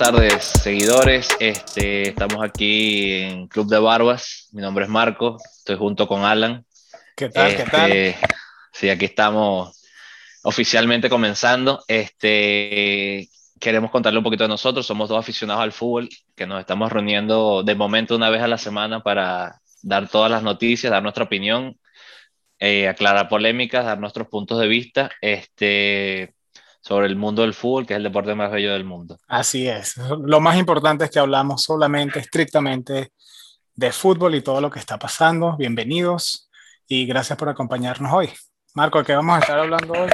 tardes, seguidores. Este, estamos aquí en Club de Barbas. Mi nombre es Marco, estoy junto con Alan. ¿Qué tal? ¿Qué tal? Este, sí, aquí estamos oficialmente comenzando. Este, queremos contarle un poquito de nosotros. Somos dos aficionados al fútbol que nos estamos reuniendo de momento una vez a la semana para dar todas las noticias, dar nuestra opinión, eh, aclarar polémicas, dar nuestros puntos de vista. Este, sobre el mundo del fútbol, que es el deporte más bello del mundo. Así es. Lo más importante es que hablamos solamente, estrictamente de fútbol y todo lo que está pasando. Bienvenidos y gracias por acompañarnos hoy. Marco, ¿qué vamos a estar hablando hoy?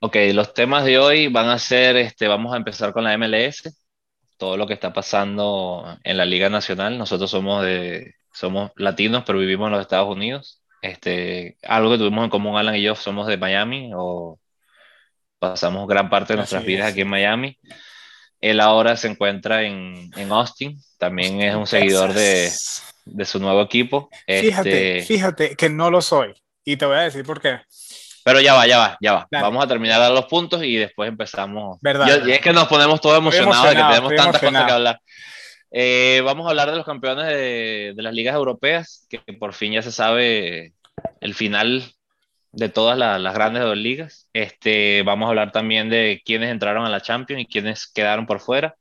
Ok, los temas de hoy van a ser, este, vamos a empezar con la MLS, todo lo que está pasando en la Liga Nacional. Nosotros somos de, somos latinos, pero vivimos en los Estados Unidos. Este, algo que tuvimos en común Alan y yo, somos de Miami o pasamos gran parte de nuestras vidas aquí en Miami. Él ahora se encuentra en, en Austin, también es un seguidor de, de, su nuevo equipo. Fíjate, este... fíjate que no lo soy y te voy a decir por qué. Pero ya va, ya va, ya va. Vamos a terminar a los puntos y después empezamos. ¿Verdad? y es que nos ponemos todos emocionados de que tenemos tantas cosas que hablar. Eh, vamos a hablar de los campeones de, de, las ligas europeas, que por fin ya se sabe el final de todas las grandes dos ligas. Este, vamos a hablar también de quiénes entraron a la Champions y quiénes quedaron por fuera.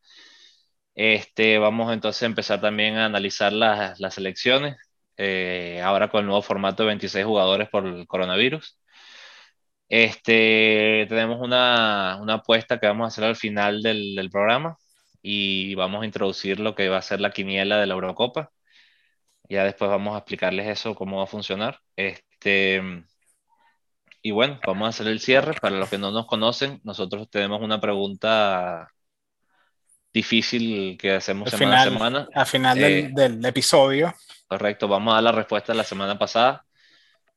Este, vamos entonces a empezar también a analizar las, las selecciones, eh, ahora con el nuevo formato de 26 jugadores por el coronavirus. Este, tenemos una, una apuesta que vamos a hacer al final del, del, programa y vamos a introducir lo que va a ser la quiniela de la Eurocopa. Ya después vamos a explicarles eso, cómo va a funcionar. Este, y bueno, vamos a hacer el cierre. Para los que no nos conocen, nosotros tenemos una pregunta difícil que hacemos semana a semana. Al final eh, del, del, episodio. Correcto, vamos a dar la respuesta de la semana pasada.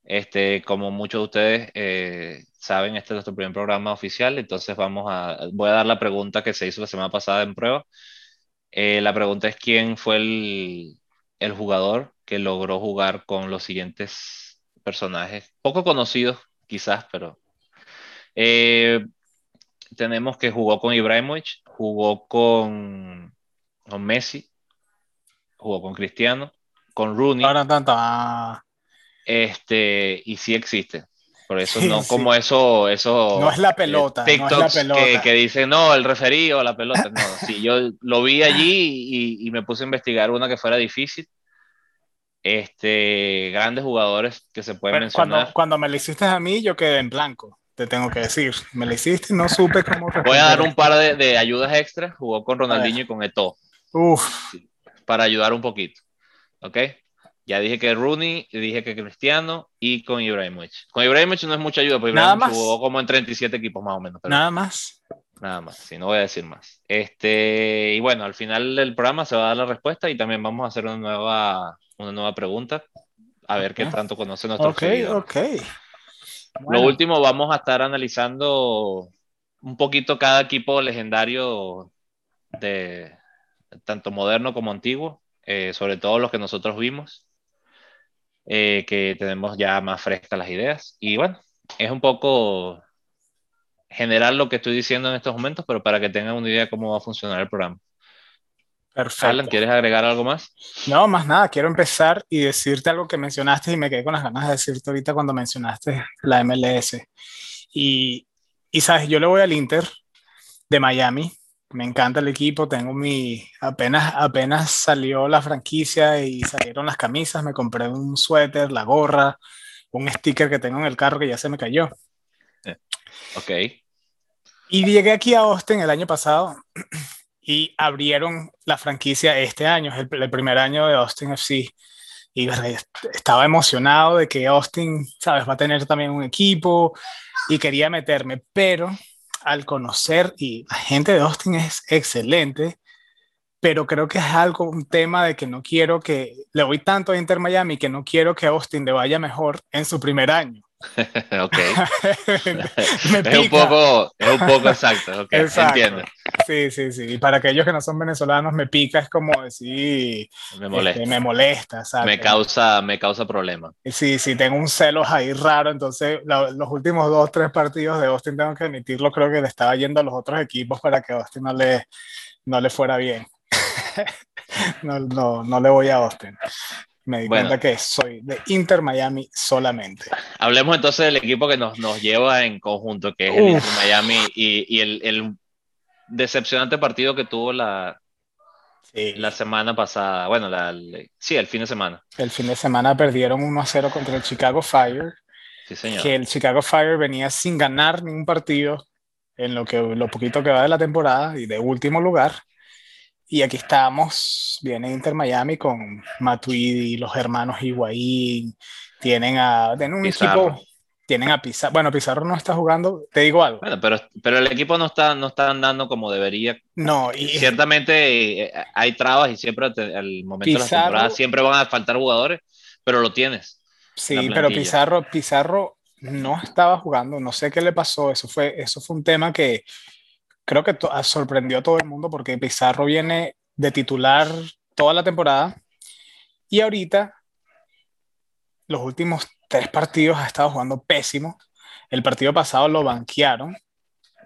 Este, como muchos de ustedes eh, saben, este es nuestro primer programa oficial, entonces vamos a, voy a dar la pregunta que se hizo la semana pasada en prueba. Eh, la pregunta es quién fue el, el jugador que logró jugar con los siguientes personajes poco conocidos quizás, pero eh, tenemos que jugó con Ibrahimovic, jugó con, con Messi, jugó con Cristiano, con Rooney. Ahora tanta. Este, y sí existe. Por eso sí, no sí. como eso, eso. No es la pelota. TikToks no es la pelota. Que, que, dicen, no, el referido la pelota. No, sí, yo lo vi allí y, y, me puse a investigar una que fuera difícil este, grandes jugadores que se pueden Pero mencionar. Cuando, cuando, me lo hiciste a mí, yo quedé en blanco, te tengo que decir. Me lo hiciste y no supe cómo. Responder. Voy a dar un par de, de ayudas extras. Jugó con Ronaldinho y con Eto'o. Uf. Para ayudar un poquito. ¿Ok? Ya dije que Rooney, dije que Cristiano y con Ibrahimovic. Con Ibrahimovic no es mucha ayuda, porque más. jugó como en 37 equipos más o menos. Nada más. Nada más, sí, no voy a decir más. Este, y bueno, al final del programa se va a dar la respuesta y también vamos a hacer una nueva, una nueva pregunta. A ver qué tanto conoce nuestro Ok, ok. Bueno. Lo último, vamos a estar analizando un poquito cada equipo legendario de tanto moderno como antiguo, eh, sobre todo los que nosotros vimos, eh, que tenemos ya más frescas las ideas. Y bueno, es un poco general lo que estoy diciendo en estos momentos, pero para que tengan una idea de cómo va a funcionar el programa. Perfecto. Alan, ¿quieres agregar algo más? No, más nada. Quiero empezar y decirte algo que mencionaste y me quedé con las ganas de decirte ahorita cuando mencionaste la MLS. Y, y sabes, yo le voy al Inter de Miami. Me encanta el equipo. Tengo mi. Apenas, apenas salió la franquicia y salieron las camisas. Me compré un suéter, la gorra, un sticker que tengo en el carro que ya se me cayó. Ok. Y llegué aquí a Austin el año pasado y abrieron la franquicia este año, el, el primer año de Austin FC. Y estaba emocionado de que Austin, sabes, va a tener también un equipo y quería meterme, pero al conocer, y la gente de Austin es excelente, pero creo que es algo, un tema de que no quiero que, le voy tanto a Inter Miami que no quiero que Austin le vaya mejor en su primer año. ok. es, un poco, es un poco exacto. Okay. Entiendo. Sí, sí, sí. Y para aquellos que no son venezolanos, me pica es como decir. Me molesta. Este, me molesta, ¿sabes? Me causa, me causa problema. Sí, sí, tengo un celos ahí raro. Entonces, los últimos dos, tres partidos de Austin, tengo que admitirlo, creo que le estaba yendo a los otros equipos para que Austin no le, no le fuera bien. no, no, no le voy a Austin. Me di cuenta que soy de Inter Miami solamente. Hablemos entonces del equipo que nos, nos lleva en conjunto, que es el Inter Miami y, y el, el, decepcionante partido que tuvo la, la semana pasada. Bueno, la, sí, el fin de semana. El fin de semana perdieron 1-0 contra el Chicago Fire. Sí, señor. Que el Chicago Fire venía sin ganar ningún partido en lo, que, lo poquito que va de la temporada y de último lugar. Y aquí estamos, viene Inter Miami con Matuidi, los hermanos Higuaín, tienen a tienen un equipo, tienen a Pizarro, bueno, Pizarro no está jugando, te digo algo. Bueno, pero, pero el equipo no está, no está andando como debería. No, y ciertamente eh, hay trabas y siempre al momento de la temporada siempre van a faltar jugadores, pero lo tienes. Sí, pero Pizarro, Pizarro no estaba jugando, no sé qué le pasó, eso fue, eso fue un tema que creo que ah, sorprendió a todo el mundo porque Pizarro viene de titular toda la temporada y ahorita los últimos tres partidos ha estado jugando pésimo. El partido pasado lo banquearon,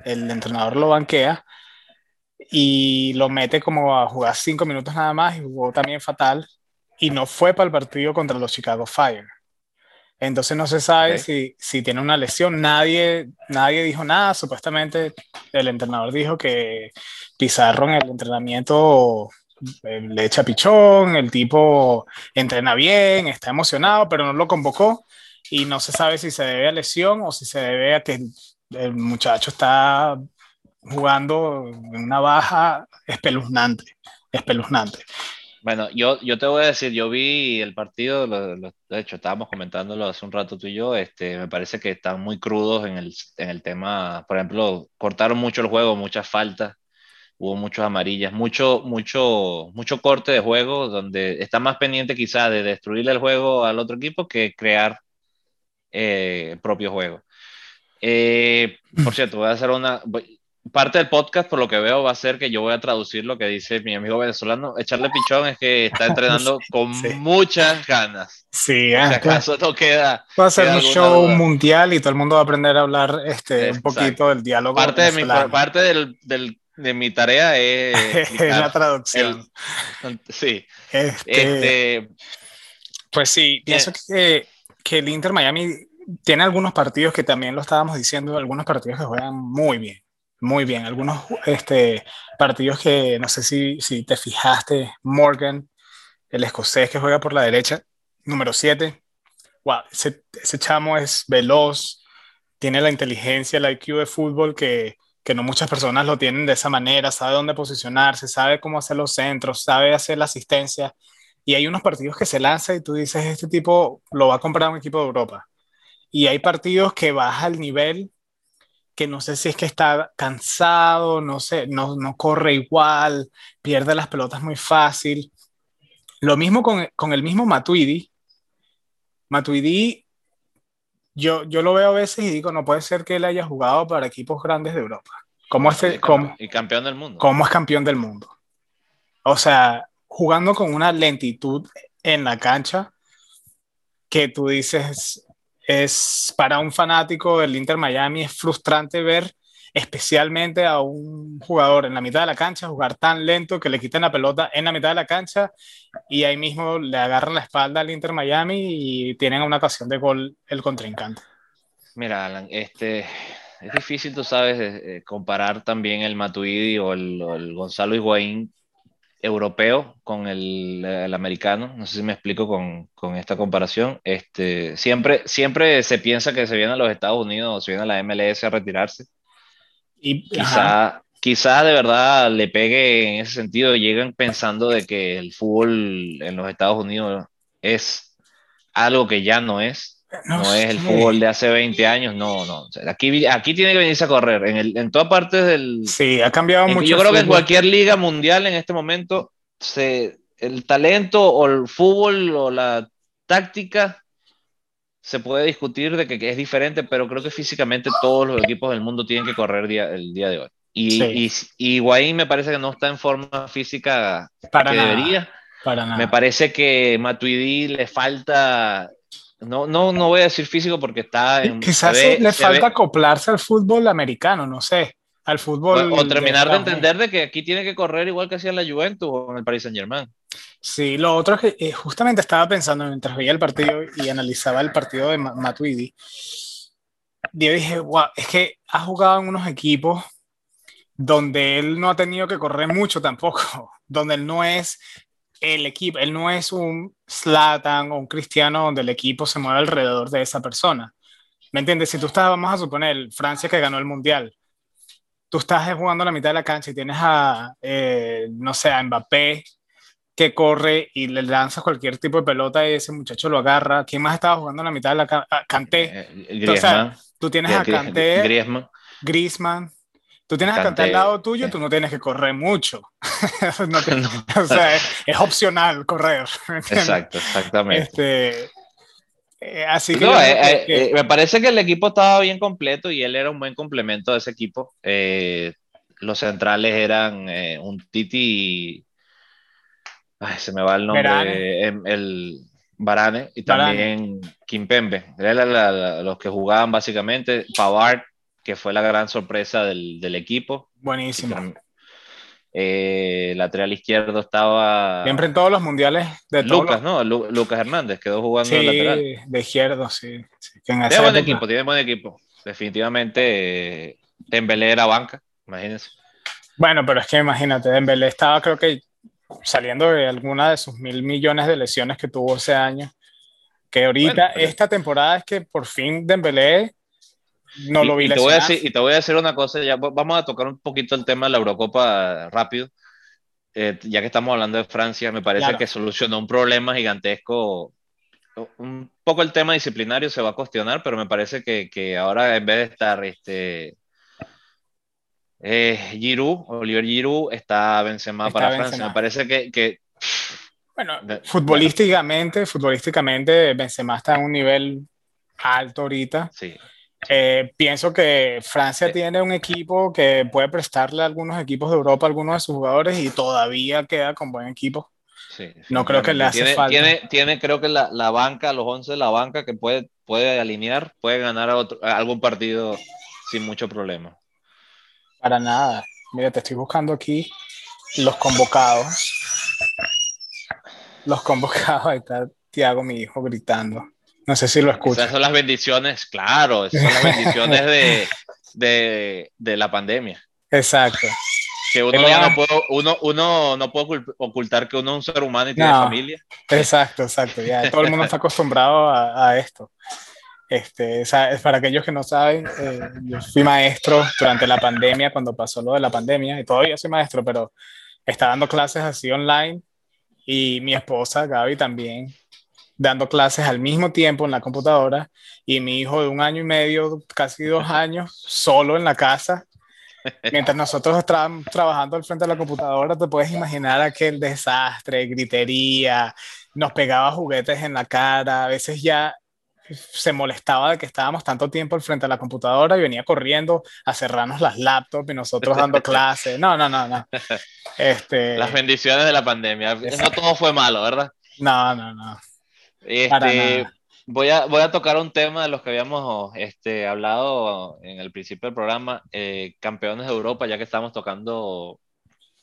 el entrenador lo banquea y lo mete como a jugar cinco minutos nada más y jugó también fatal y no fue para el partido contra los Chicago Fire. Entonces no se sabe si, si, tiene una lesión. Nadie, nadie dijo nada. Supuestamente el entrenador dijo que Pizarro en el entrenamiento eh, le echa pichón, el tipo entrena bien, está emocionado, pero no lo convocó y no se sabe si se debe a lesión o si se debe a que el muchacho está jugando en una baja espeluznante, espeluznante. Bueno, yo, yo te voy a decir, yo vi el partido, de hecho estábamos comentándolo hace un rato tú y yo, este, me parece que están muy crudos en el, en el tema, por ejemplo, cortaron mucho el juego, muchas faltas, hubo muchas amarillas, mucho, mucho, mucho corte de juego, donde está más pendiente quizás de destruirle el juego al otro equipo que crear eh, propio juego. Eh, por cierto, voy a hacer una, parte del podcast, por lo que veo, va a ser que yo voy a traducir lo que dice mi amigo venezolano. Echarle pichón es que está entrenando con muchas ganas. Sí, si acaso no queda. Va a ser un show mundial y todo el mundo va a aprender a hablar este, un poquito del diálogo. Parte, de mi, parte del, del, de mi tarea es. la traducción. sí. Este, este, pues sí, pienso que, que el Inter Miami tiene algunos partidos que también lo estábamos diciendo, algunos partidos que juegan muy bien muy bien. Algunos este, partidos que no sé si, si te fijaste, Morgan, el escocés que juega por la derecha, número 7. Wow, ese, ese, chamo es veloz, tiene la inteligencia, el IQ de fútbol que, que no muchas personas lo tienen de esa manera, sabe dónde posicionarse, sabe cómo hacer los centros, sabe hacer la asistencia. Y hay unos partidos que se lanza y tú dices, este tipo lo va a comprar un equipo de Europa. Y hay partidos que baja el nivel que no sé si es que está cansado, no sé, no, no corre igual, pierde las pelotas muy fácil. Lo mismo con, con el mismo Matuidi. Matuidi, yo, yo lo veo a veces y digo, no puede ser que él haya jugado para equipos grandes de Europa. ¿Cómo es, y, cómo, y campeón del mundo. ¿Cómo es campeón del mundo? O sea, jugando con una lentitud en la cancha que tú dices, es para un fanático del Inter Miami es frustrante ver especialmente a un jugador en la mitad de la cancha jugar tan lento que le quiten la pelota en la mitad de la cancha y ahí mismo le agarran la espalda al Inter Miami y tienen una ocasión de gol el contrincante. Mira, Alan, este, es difícil, tú sabes, eh, comparar también el Matuidi o el, el Gonzalo Higuaín europeo con el, el, americano. No sé si me explico con, con, esta comparación. Este, siempre, siempre se piensa que se viene a los Estados Unidos o se viene a la MLS a retirarse. Y quizá, quizá de verdad le pegue en ese sentido. Llegan pensando de que el fútbol en los Estados Unidos es algo que ya no es. No, no es el fútbol de hace 20 años, no, no. Aquí, aquí tiene que venirse a correr. En, el, en todas partes del. Sí, ha cambiado mucho. Yo creo que en cualquier liga mundial en este momento, se, el talento o el fútbol o la táctica se puede discutir de que, es diferente, pero creo que físicamente todos los equipos del mundo tienen que correr día, el día de hoy. Y, y, me parece que no está en forma física Para que debería. Para nada. Me parece que Matuidi le falta no, no, no voy a decir físico porque está en. Quizás le falta acoplarse al fútbol americano, no sé. Al fútbol. O, terminar de, entender de que aquí tiene que correr igual que hacía en la Juventus o en el Paris Saint Germain. Sí, lo otro es que eh, justamente estaba pensando mientras veía el partido y analizaba el partido de Matuidi. Yo dije, wow, es que ha jugado en unos equipos donde él no ha tenido que correr mucho tampoco, donde él no es el equipo, él no es un Slatan o un Cristiano donde el equipo se mueve alrededor de esa persona. ¿Me entiendes? Si tú estás, vamos a suponer, Francia que ganó el Mundial, tú estás jugando a la mitad de la cancha y tienes a, eh, no sé, a Mbappé que corre y le lanzas cualquier tipo de pelota y ese muchacho lo agarra. ¿Quién más estaba jugando a la mitad de la cancha? Canté. Eh, tú tienes a Canté, Griezmann. Griezmann, Tú tienes a cantar al lado tuyo, tú no tienes que correr mucho. O sea, es, opcional correr. Exacto, exactamente. Este, eh, así que, eh, eh, me parece que el equipo estaba bien completo y él era un buen complemento de ese equipo. los centrales eran un Titi. Ay, se me va el nombre. Em, el Barane y también Kimpembe. Eran los que jugaban básicamente. Pavard que fue la gran sorpresa del, del equipo. Buenísimo. Eh, lateral izquierdo estaba. Siempre en todos los mundiales de Lucas, ¿no? Lucas Hernández quedó jugando sí, lateral. de izquierdo, sí. tiene buen equipo, tiene buen equipo. Definitivamente, eh, Dembélé era banca, imagínense. Bueno, pero es que imagínate, Dembélé estaba, creo que saliendo de alguna de sus mil millones de lesiones que tuvo ese año. Que ahorita, esta temporada es que por fin Dembélé no lo vi y te, voy a decir, y te voy a decir una cosa, ya vamos a tocar un poquito el tema de la Eurocopa rápido. Eh, ya que estamos hablando de Francia, me parece que solucionó un problema gigantesco. Un poco el tema disciplinario se va a cuestionar, pero me parece que, que ahora en vez de estar este, eh, Giroud, Oliver Giroud, está Benzema para Francia. Me parece que, que bueno, futbolísticamente, futbolísticamente Benzema está en un nivel alto ahorita. Sí. Eh, pienso que Francia tiene un equipo que puede prestarle a algunos equipos de Europa a algunos de sus jugadores y todavía queda con buen equipo. no creo que le hace tiene, falta. Tiene, tiene creo que la, la, banca, los 11 de la banca que puede, puede alinear, puede ganar otro, algún partido sin mucho problema. Para nada. Mira, te estoy buscando aquí los convocados. Los convocados. Ahí está Tiago, mi hijo, gritando. No sé si lo escuchas. Esas son las bendiciones, claro, esas son las bendiciones de, de, de la pandemia. Exacto. Que uno ya no puede, uno, uno no puede ocultar que uno es un ser humano y tiene familia. Exacto, exacto. Ya todo el mundo está acostumbrado a, a esto. Este, para aquellos que no saben, eh, yo fui maestro durante la pandemia, cuando pasó lo de la pandemia, y todavía soy maestro, pero estaba dando clases así online y mi esposa, Gaby, también dando clases al mismo tiempo en la computadora y mi hijo de un año y medio, casi dos años, solo en la casa. Mientras nosotros estábamos trabajando al frente de la computadora, te puedes imaginar aquel desastre, gritería, nos pegaba juguetes en la cara, a veces ya se molestaba de que estábamos tanto tiempo al frente de la computadora y venía corriendo a cerrarnos las laptops y nosotros dando clases. No, no, no, no. Este, las bendiciones de la pandemia. No todo fue malo, ¿verdad? No, no, no. Este, voy, a, voy a tocar un tema de los que habíamos este, hablado en el principio del programa, eh, campeones de Europa, ya que estamos tocando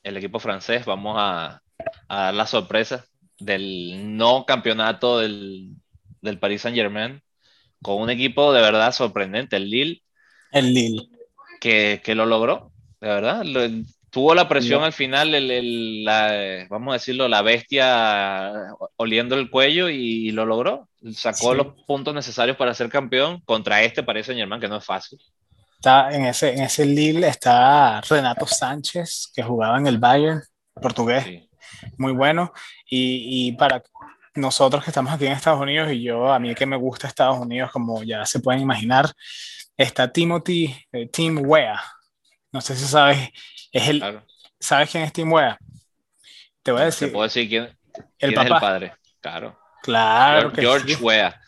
el equipo francés, vamos a, a dar la sorpresa del no campeonato del, del Paris Saint Germain, con un equipo de verdad sorprendente, el Lille. El Lille. Que, que lo logró, de verdad. Tuvo la presión al final, el, la, vamos a decirlo, la bestia oliendo el cuello y, lo logró. Sacó los puntos necesarios para ser campeón contra este parece Germán, que no es fácil. Está en ese, en ese Lille está Renato Sánchez, que jugaba en el Bayern, portugués, muy bueno. Y, y, para nosotros que estamos aquí en Estados Unidos, y yo, a mí que me gusta Estados Unidos, como ya se pueden imaginar, está Timothy, eh, Tim Wea. No sé si sabes es el, ¿Sabes quién es Tim Wea? Te voy a decir. Te puedo decir quién, el, quién es el padre. Claro. Claro. George, George Wea.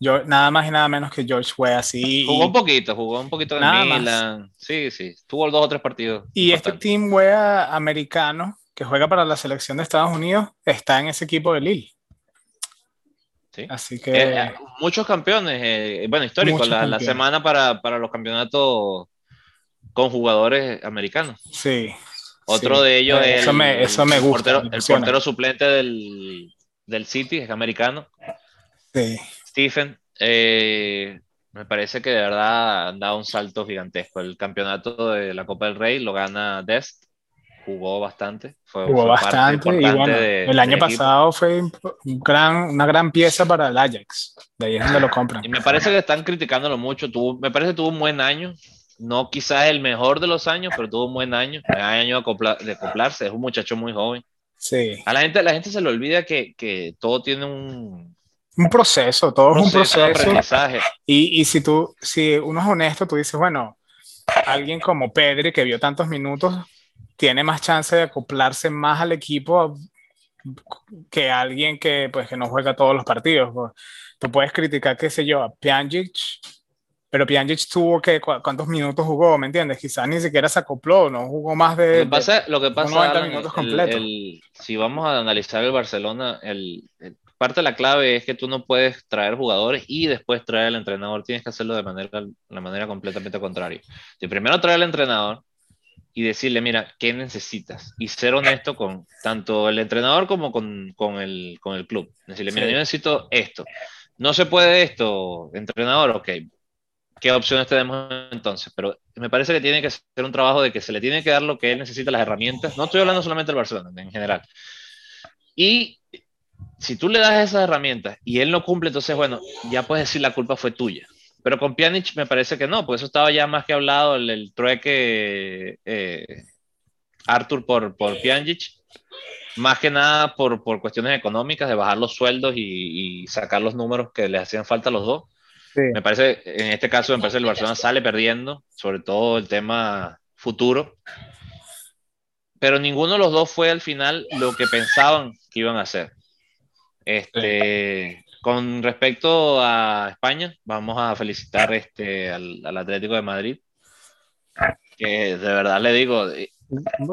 Yo, nada más y nada menos que George fue así. Jugó un poquito, jugó un poquito en Milan. Sí, sí, tuvo dos o tres partidos. Y este Team Wea americano que juega para la selección de Estados Unidos está en ese equipo de Lille. Sí. Así que. Eh, eh, muchos campeones, eh, bueno, históricos, la, semana para, para, los campeonatos con jugadores americanos. Sí. Otro de ellos es. Eso, me, eso me gusta. el portero suplente del, del City, es americano. Sí. Stephen, eh, me parece que de verdad han dado un salto gigantesco. El campeonato de la Copa del Rey lo gana Dest, jugó bastante. jugó bastante y bueno, el año pasado fue un gran, una gran pieza para el Ajax. De ahí es donde lo compran. Y me parece que están criticándolo mucho. Tuvo, me parece que tuvo un buen año. No quizás el mejor de los años, pero tuvo un buen año. año de, acoplarse. Es un muchacho muy joven. Sí. A la gente, la gente se le olvida que, que todo tiene un, un proceso, todo es un proceso. Y, y, si tú, si uno es honesto, tú dices, bueno, alguien como Pedri que vio tantos minutos tiene más chance de acoplarse más al equipo que alguien que, pues, que no juega todos los partidos. Pues, tú puedes criticar, qué sé yo, a Pjanic, pero Pjanic tuvo que, ¿cuántos minutos jugó? ¿Me entiendes? Quizás ni siquiera se acopló, no jugó más de, lo que pasa, lo que pasa 90 minutos completos. si vamos a analizar el Barcelona, el, parte de la clave es que tú no puedes traer jugadores y después traer al entrenador, tienes que hacerlo de manera, la manera completamente contraria. De primero traer al entrenador y decirle, mira, ¿qué necesitas? Y ser honesto con tanto el entrenador como con, con, el, con el club. Decirle, mira, yo necesito esto. No se puede esto, entrenador, ok. ¿Qué opciones tenemos entonces? Pero me parece que tiene que ser un trabajo de que se le tiene que dar lo que él necesita, las herramientas. No estoy hablando solamente del Barcelona, en general. Y si tú le das esas herramientas y él no cumple, entonces, bueno, ya puedes decir la culpa fue tuya. Pero con Pjanic me parece que no, pues eso estaba ya más que hablado, el, el trueque eh, Arthur por, por Pjanic, más que nada por, por cuestiones económicas, de bajar los sueldos y, sacar los números que le hacían falta a los dos. Me parece, en este caso, me parece que el Barcelona sale perdiendo, sobre todo el tema futuro. Pero ninguno de los dos fue al final lo que pensaban que iban a hacer. Este, Con respecto a España, vamos a felicitar este, al, Atlético de Madrid, que de verdad le digo, eh,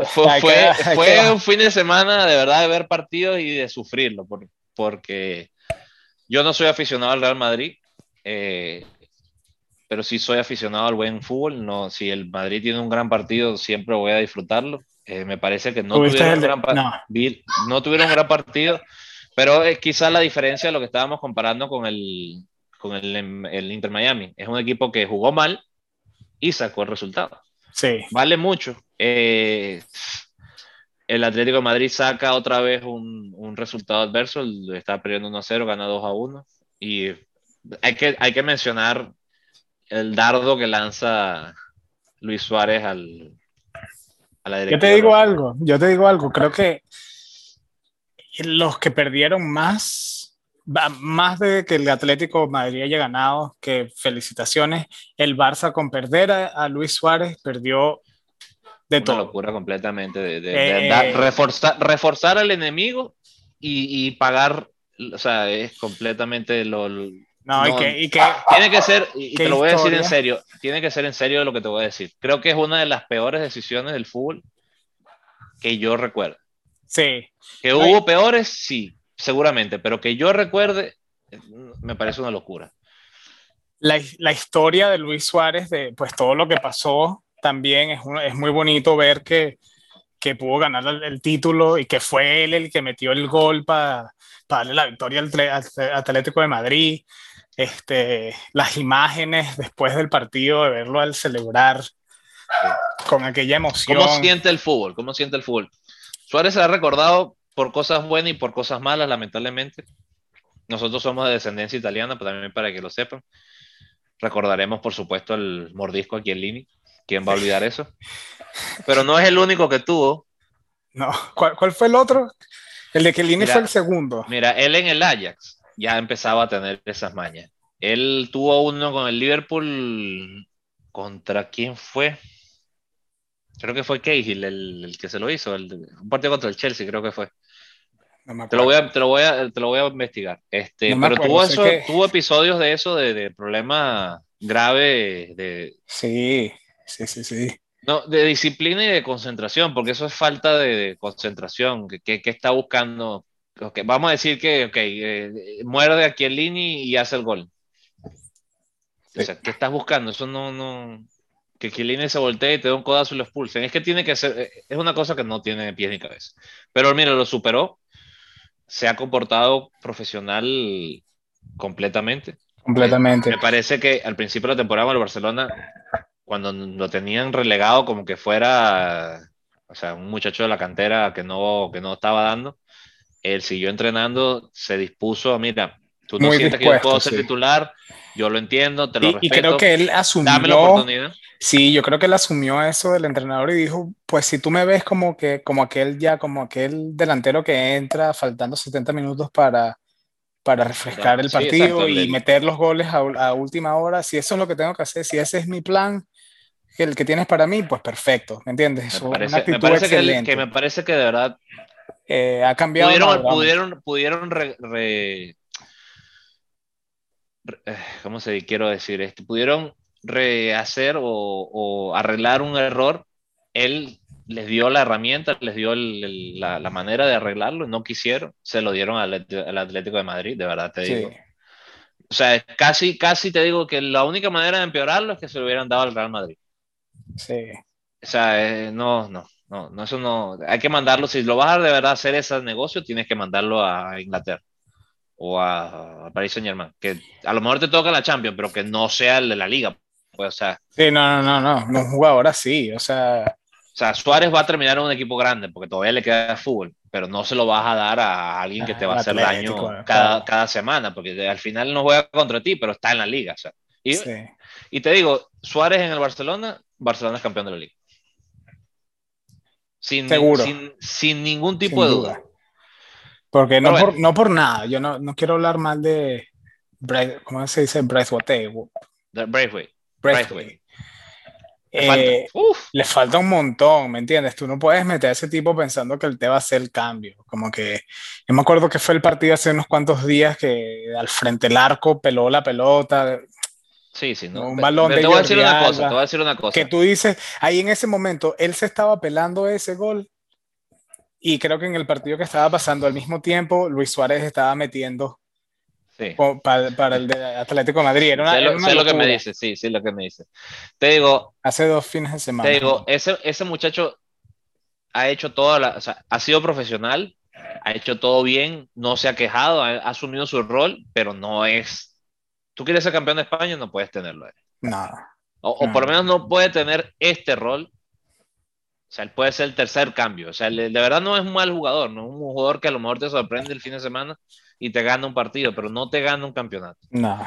fue, un fin de semana de verdad de ver partidos y de sufrirlo, porque yo no soy aficionado al Real Madrid, eh, pero sí soy aficionado al buen fútbol. No, si el Madrid tiene un gran partido, siempre voy a disfrutarlo. Eh, me parece que no tuvieron, gran no tuvieron un gran partido pero es quizás la diferencia de lo que estábamos comparando con el, con el, el, Inter Miami. Es un equipo que jugó mal y sacó el resultado. Sí. Vale mucho. Eh, el Atlético de Madrid saca otra vez un, un resultado adverso. Está perdiendo 1-0, gana 2-1. Y hay que, hay que mencionar el dardo que lanza Luis Suárez al, a la Yo te digo algo, yo te digo algo. Creo que los que perdieron más, más de que el Atlético Madrid haya ganado, que felicitaciones, el Barça con perder a, Luis Suárez perdió de Una todo. locura completamente, de, eh, reforzar, reforzar al enemigo y, pagar, o sea, es completamente lo... no, y, que, y, que, Tiene que ser, y te lo voy a decir en serio, tiene que ser en serio lo que te voy a decir. Creo que es una de las peores decisiones del fútbol que yo recuerdo. Sí. Que hubo peores, sí, seguramente, pero que yo recuerde, me parece una locura. La, la, historia de Luis Suárez, de pues todo lo que pasó, también es, es muy bonito ver que, que pudo ganar el, título y que fue él el que metió el gol para darle la victoria al, Atlético de Madrid. Este, las imágenes después del partido, de verlo al celebrar con aquella emoción. ¿Cómo siente el fútbol? ¿Cómo siente el fútbol? Suárez se ha recordado por cosas buenas y por cosas malas, lamentablemente. Nosotros somos de descendencia italiana, pero también para que lo sepan. Recordaremos, por supuesto, el mordisco aquí en Lini. ¿Quién va a olvidar eso? Pero no es el único que tuvo. No, ¿cuál, fue el otro? El de que Lini fue el segundo. Mira, él en el Ajax ya empezaba a tener esas mañas. Él tuvo uno con el Liverpool. ¿Contra quién fue? Creo que fue Cahill el, el, que se lo hizo, el, un partido contra el Chelsea, creo que fue. te, lo voy a, te, lo voy a, te lo voy a investigar. Este, pero tuvo, eso, tuvo episodios de eso, de, de problema grave. De, sí, sí, sí, sí. No, de disciplina y de concentración, porque eso es falta de, concentración. ¿Qué, está buscando? Vamos a decir que okay, eh, muerde aquí el Lini y hace el gol. O sea, ¿qué estás buscando? Eso no, no. Que Chiellini se voltee y te dé un codazo y lo expulsen. Es que tiene que ser. Eh, es una cosa que no tiene pies ni cabeza. Pero mira, lo superó. Se ha comportado profesional completamente. Completamente. Me parece que al principio de la temporada el Barcelona cuando lo tenían relegado como que fuera, o sea, un muchacho de la cantera que no, que no estaba dando, él siguió entrenando, se dispuso a, mira, tú no sientes que yo puedo ser titular, yo lo entiendo, te lo respeto. Y creo que él asumió, dame la oportunidad. Sí, yo creo que él asumió eso del entrenador y dijo, pues si tú me ves como que, como aquel ya, como aquel delantero que entra faltando 70 minutos para, para refrescar el partido y meter los goles a, a, última hora, si eso es lo que tengo que hacer, si ese es mi plan, el que tienes para mí, pues perfecto, ¿me entiendes? Me parece, me parece que, me parece que de verdad eh, ha cambiado. Pudieron, pudieron, pudieron re, eh, ¿cómo se quiero decir esto? Pudieron rehacer o, o, arreglar un error. Él les dio la herramienta, les dio la, la, manera de arreglarlo, no quisieron, se lo dieron al, al Atlético de Madrid, de verdad te digo. O sea, casi, casi te digo que la única manera de empeorarlo es que se lo hubieran dado al Real Madrid. Sí. O sea, eh, no, no, no, no, eso no. Hay que mandarlo. Si lo vas a de verdad hacer ese negocio, tienes que mandarlo a Inglaterra o a, a Paris Saint Germain. Que a lo mejor te toca la Champions, pero que no sea el de la liga. Pues, o sea. Sí, no, no, no, no. No un jugador así. O sea. O sea, Suárez va a terminar en un equipo grande porque todavía le queda fútbol, pero no se lo vas a dar a alguien que te va a hacer daño cada, cada, semana, porque al final no juega contra ti, pero está en la liga. O sea. y, y te digo, Suárez en el Barcelona Barcelona es campeón de la liga. Sin, Seguro. Sin, ningún tipo de duda. Porque no por, no por, nada, yo no, no, quiero hablar mal de, ¿cómo se dice? Braithwaite. Braithwaite. Braithwaite. Eh, le falta un montón, ¿me entiendes? Tú no puedes meter a ese tipo pensando que él te va a hacer el cambio. Como que yo me acuerdo que fue el partido hace unos cuantos días que al frente del arco peló la pelota. Sí, sí, no. Un balón te, voy a decir una cosa, te voy a decir una cosa. Que tú dices, ahí en ese momento, él se estaba pelando ese gol y creo que en el partido que estaba pasando al mismo tiempo, Luis Suárez estaba metiendo sí. para, para, el de Atlético de Madrid. Era una, sé, lo, sé lo, que me dice, sí, sí, lo que me dice. Te digo... Hace dos fines de semana. Te digo, ese, ese muchacho ha hecho toda la... O sea, ha sido profesional, ha hecho todo bien, no se ha quejado, ha, ha asumido su rol, pero no es tú quieres ser campeón de España, no puedes tenerlo. No. O, por lo menos no puede tener este rol. O sea, él puede ser el tercer cambio. O sea, de verdad no es un mal jugador, no es un jugador que a lo mejor te sorprende el fin de semana y te gana un partido, pero no te gana un campeonato. No.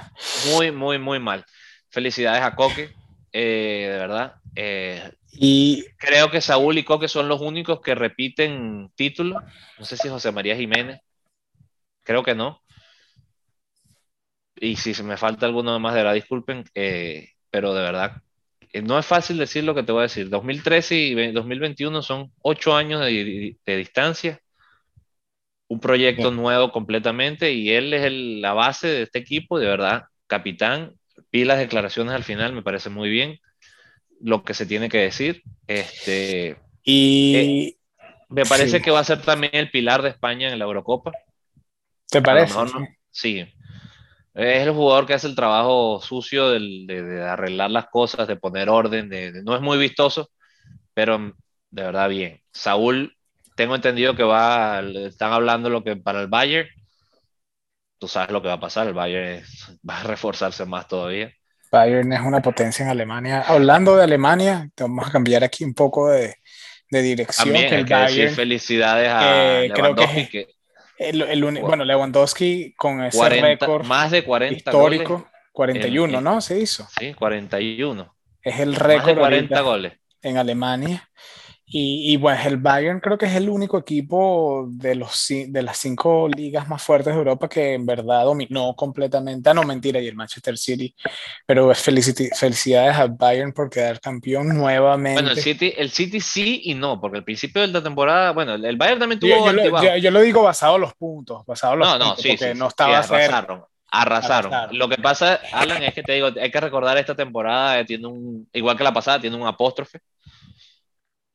Muy, muy, muy mal. Felicidades a Coque, eh, de verdad. Eh, y creo que Saúl y Coque son los únicos que repiten título. No sé si José María Jiménez. Creo que no y si se me falta alguno más, de verdad, disculpen, eh, pero de verdad, eh, no es fácil decir lo que te voy a decir. 2013 y 2021 son ocho años de, distancia, un proyecto nuevo completamente y él es la base de este equipo, de verdad, capitán. Vi las declaraciones al final, me parece muy bien lo que se tiene que decir. Este, y eh, me parece que va a ser también el pilar de España en la Eurocopa. ¿Te parece? sí, es el jugador que hace el trabajo sucio de, arreglar las cosas, de poner orden, de, no es muy vistoso, pero de verdad bien. Saúl, tengo entendido que va, están hablando lo que para el Bayern, tú sabes lo que va a pasar, el Bayern va a reforzarse más todavía. Bayern es una potencia en Alemania. Hablando de Alemania, vamos a cambiar aquí un poco de, dirección. También que decir felicidades a eh, que, el, bueno, Lewandowski con ese récord más de 40 histórico, 41, ¿no? Se hizo. Sí, 41. Es el récord más de 40 goles en Alemania. Y, y bueno, el Bayern creo que es el único equipo de, los, de las cinco ligas más fuertes de Europa que en verdad dominó completamente. Ah, no, mentira, y el Manchester City. Pero felicidades al Bayern por quedar campeón nuevamente. Bueno, el City, el City sí y no, porque al principio de la temporada, bueno, el Bayern también tuvo. Yo, yo, lo digo basado en los puntos, basado en los no, puntos, no, sí, porque sí, no estaba arrasaron, arrasaron, arrasaron. Lo que pasa, Alan, es que te digo, hay que recordar esta temporada, tiene un, igual que la pasada, tiene un apóstrofe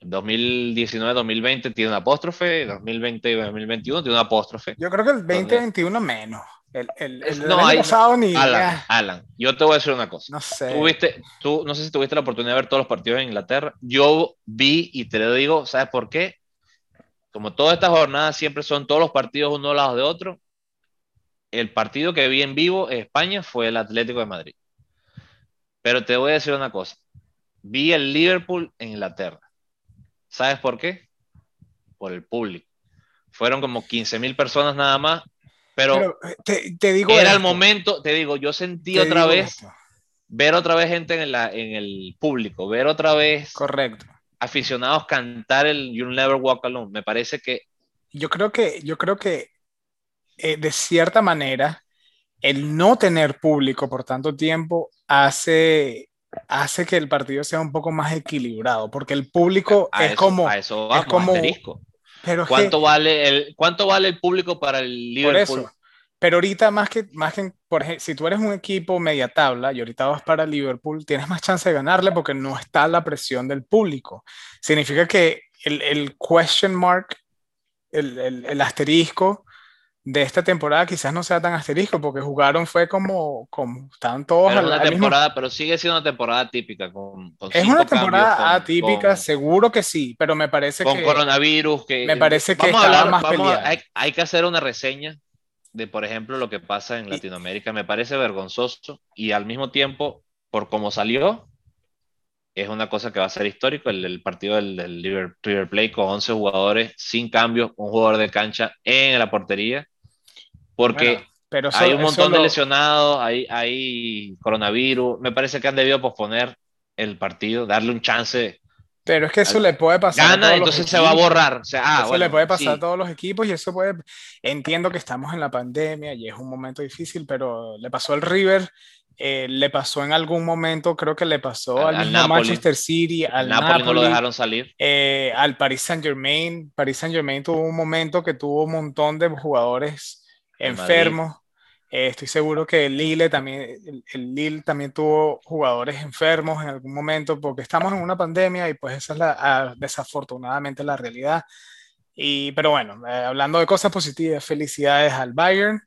2019-2020 tiene un apóstrofe, 2020 2021 tiene un apóstrofe. Yo creo que el 2021 menos. El, el, el no, hay, pasado ni. Alan, Alan, yo te voy a decir una cosa. No sé. ¿Tuviste, tú, no sé si tuviste la oportunidad de ver todos los partidos en Inglaterra. Yo vi y te lo digo, ¿sabes por qué? Como todas estas jornadas siempre son todos los partidos uno al lado de otro. El partido que vi en vivo en España fue el Atlético de Madrid. Pero te voy a decir una cosa. Vi el Liverpool en Inglaterra ¿Sabes por qué? Por el público. Fueron como 15 mil personas nada más, pero, eh, te, digo era el momento, te digo, yo sentí otra vez, ver otra vez gente en, la, en el público, ver otra vez Correcto. aficionados cantar el You'll Never Walk Alone. Me parece que... Yo creo que, yo creo que eh, de cierta manera, el no tener público por tanto tiempo hace hace que el partido sea un poco más equilibrado, porque el público es como... A eso es como Pero ¿Cuánto, vale el, ¿Cuánto vale el público para el Liverpool? Por eso. Pero ahorita más que, más que por ejemplo, si tú eres un equipo media tabla y ahorita vas para Liverpool, tienes más chance de ganarle porque no está la presión del público. Significa que el, el question mark, el, el, el asterisco, de esta temporada quizás no sea tan asterisco porque jugaron fue como, como estaban todos pero una temporada pero sigue siendo una temporada típica con, es una temporada atípica seguro que sí pero me parece con que con coronavirus que me parece que estaba más peleada. hay, hay, que hacer una reseña de por ejemplo lo que pasa en Latinoamérica me parece vergonzoso y al mismo tiempo por cómo salió es una cosa que va a ser histórico, el, el partido del, del River Plate con 11 jugadores sin cambio, un jugador de cancha en la portería, porque pero hay un montón de lesionados, hay, hay coronavirus, me parece que han debido posponer el partido, darle un chance. Pero es que eso le puede pasar. Gana, entonces se va a borrar. O sea, ah, eso le puede pasar a todos los equipos y eso puede. Entiendo que estamos en la pandemia y es un momento difícil, pero le pasó al River, eh, le pasó en algún momento, creo que le pasó al, Manchester City, al Napoli, no lo dejaron salir. Eh, al Paris Saint Germain. Paris Saint Germain tuvo un momento que tuvo un montón de jugadores enfermo. Eh, estoy seguro que el Lille también, el, Lille también tuvo jugadores enfermos en algún momento porque estamos en una pandemia y pues esa es la, ah, desafortunadamente la realidad. Y, pero bueno, eh, hablando de cosas positivas, felicidades al Bayern,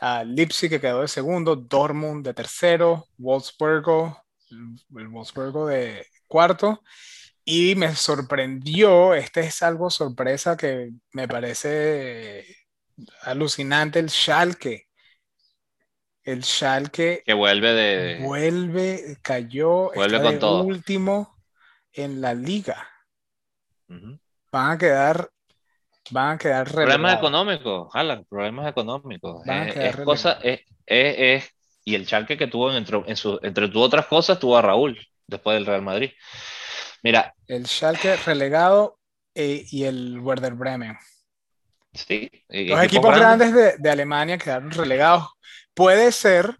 al Leipzig que quedó de segundo, Dortmund de tercero, Wolfsburgo, el Wolfsburgo de cuarto. Y me sorprendió, este es algo sorpresa que me parece alucinante el Schalke. El Schalke. Que vuelve de. Vuelve, cayó. Vuelve con todo. último en la liga. Van a quedar. Van a quedar Problemas económicos, Alan, problemas económicos. Es, cosa, es, es, y el Schalke que tuvo entre, en su, entre otras cosas, tuvo a Raúl después del Real Madrid. Mira. El Schalke relegado eh, y el Werder Bremen. Los equipos grandes, de, Alemania quedaron relegados. Puede ser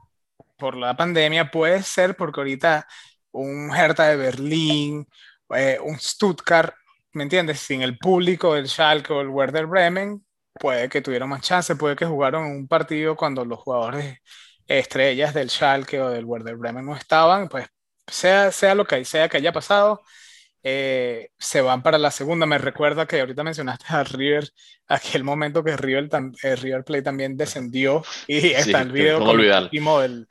por la pandemia, puede ser porque ahorita un Hertha de Berlín, eh, un Stuttgart, ¿me entiendes? Sin el público del Schalke o el Werder Bremen, puede que tuvieron más chance, puede que jugaron un partido cuando los jugadores estrellas del Schalke o del Werder Bremen no estaban, pues sea, sea lo que sea que haya pasado, eh, se van para la segunda. Me recuerda que ahorita mencionaste a River, aquel momento que River, eh, River Play también descendió y está el video último del,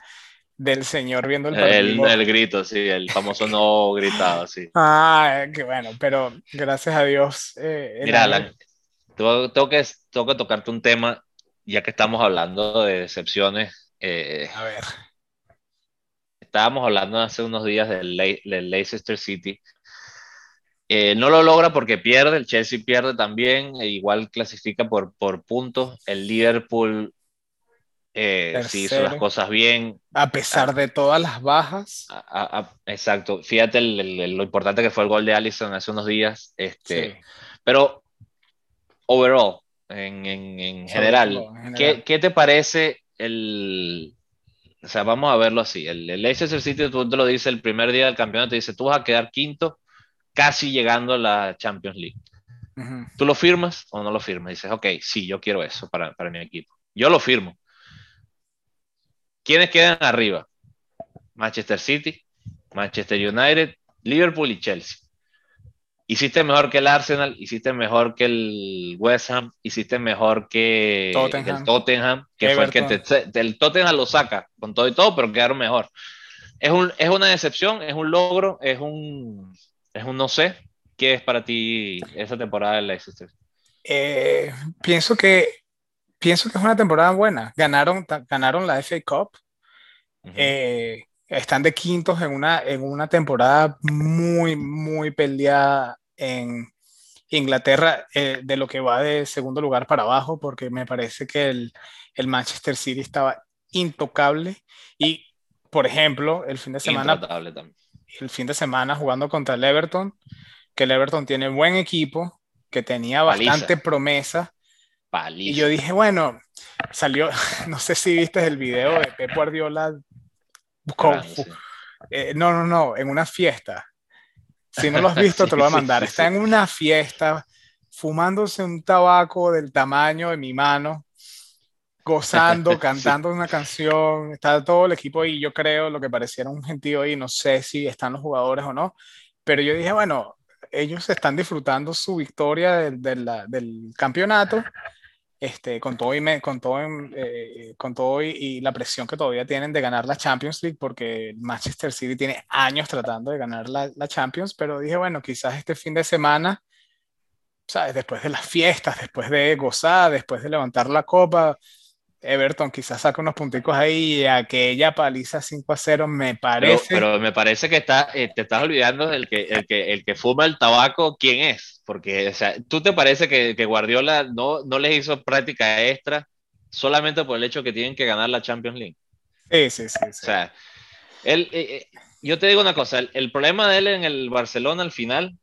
del señor viendo el partido. El, grito, sí, el famoso no gritado, sí. Ah, qué bueno, pero gracias a Dios. Eh, Mira, tengo, que, tengo que tocarte un tema, ya que estamos hablando de decepciones. a ver. Estábamos hablando hace unos días del, del Leicester City eh, no lo logra porque pierde, el Chelsea pierde también, e igual clasifica por, por puntos. El Liverpool Eh, sí hizo las cosas bien. A pesar de todas las bajas. exacto. Fíjate lo importante que fue el gol de Allison hace unos días. Este, Pero, overall, en, en, general, ¿qué, ¿qué, te parece el... O sea, vamos a verlo así. El, el Leicester City, tú te lo dices el primer día del campeonato, te dice, tú vas a quedar quinto, casi llegando a la Champions League. ¿Tú lo firmas o no lo firmas? Dices, ok, sí, yo quiero eso para, para mi equipo. Yo lo firmo. ¿Quiénes quedan arriba? Manchester City, Manchester United, Liverpool y Chelsea. Hiciste mejor que el Arsenal, hiciste mejor que el West Ham, hiciste mejor que el Tottenham, que fue el que te, el Tottenham lo saca con todo y todo, pero quedaron mejor. Es, un, es una decepción, es un logro, es un, es un no sé. ¿Qué es para ti esa temporada de Leicester? Eh, pienso que pienso que es una temporada buena. Ganaron, ganaron la FA Cup. Eh, están de quintos en una, en una temporada muy, muy peleada en Inglaterra, eh, de lo que va de segundo lugar para abajo, porque me parece que el, el Manchester City estaba intocable. Y, por ejemplo, el fin de semana. El fin de semana jugando contra el Everton, que el Everton tiene buen equipo, que tenía bastante promesa. Y yo dije, bueno, salió, no sé si viste el video de Pep Guardiola. Eh, no, no, no, en una fiesta. Si no lo has visto, te lo voy a mandar. Está en una fiesta, fumándose un tabaco del tamaño de mi mano, gozando, cantando una canción. Está todo el equipo ahí. Yo creo lo que pareciera un gentío ahí. No sé si están los jugadores o no. Pero yo dije, bueno, ellos están disfrutando su victoria del, campeonato, este, con todo, y, con todo, eh, con todo y, la presión que todavía tienen de ganar la Champions League, porque Manchester City tiene años tratando de ganar la, la Champions, pero dije, bueno, quizás este fin de semana, ¿sabes? Después de las fiestas, después de gozar, después de levantar la copa, Everton quizás saca unos punticos ahí, aquella paliza 5 a 0 me parece. Pero, me parece que está, eh, te estás olvidando del que el, que el que fuma el tabaco, ¿quién es? Porque, o sea, ¿tú te parece que, que Guardiola no, no les hizo práctica extra solamente por el hecho que tienen que ganar la Champions League? Sí, sí, sí. O sea, él, eh, eh, yo te digo una cosa, el, el problema de él en el Barcelona al final,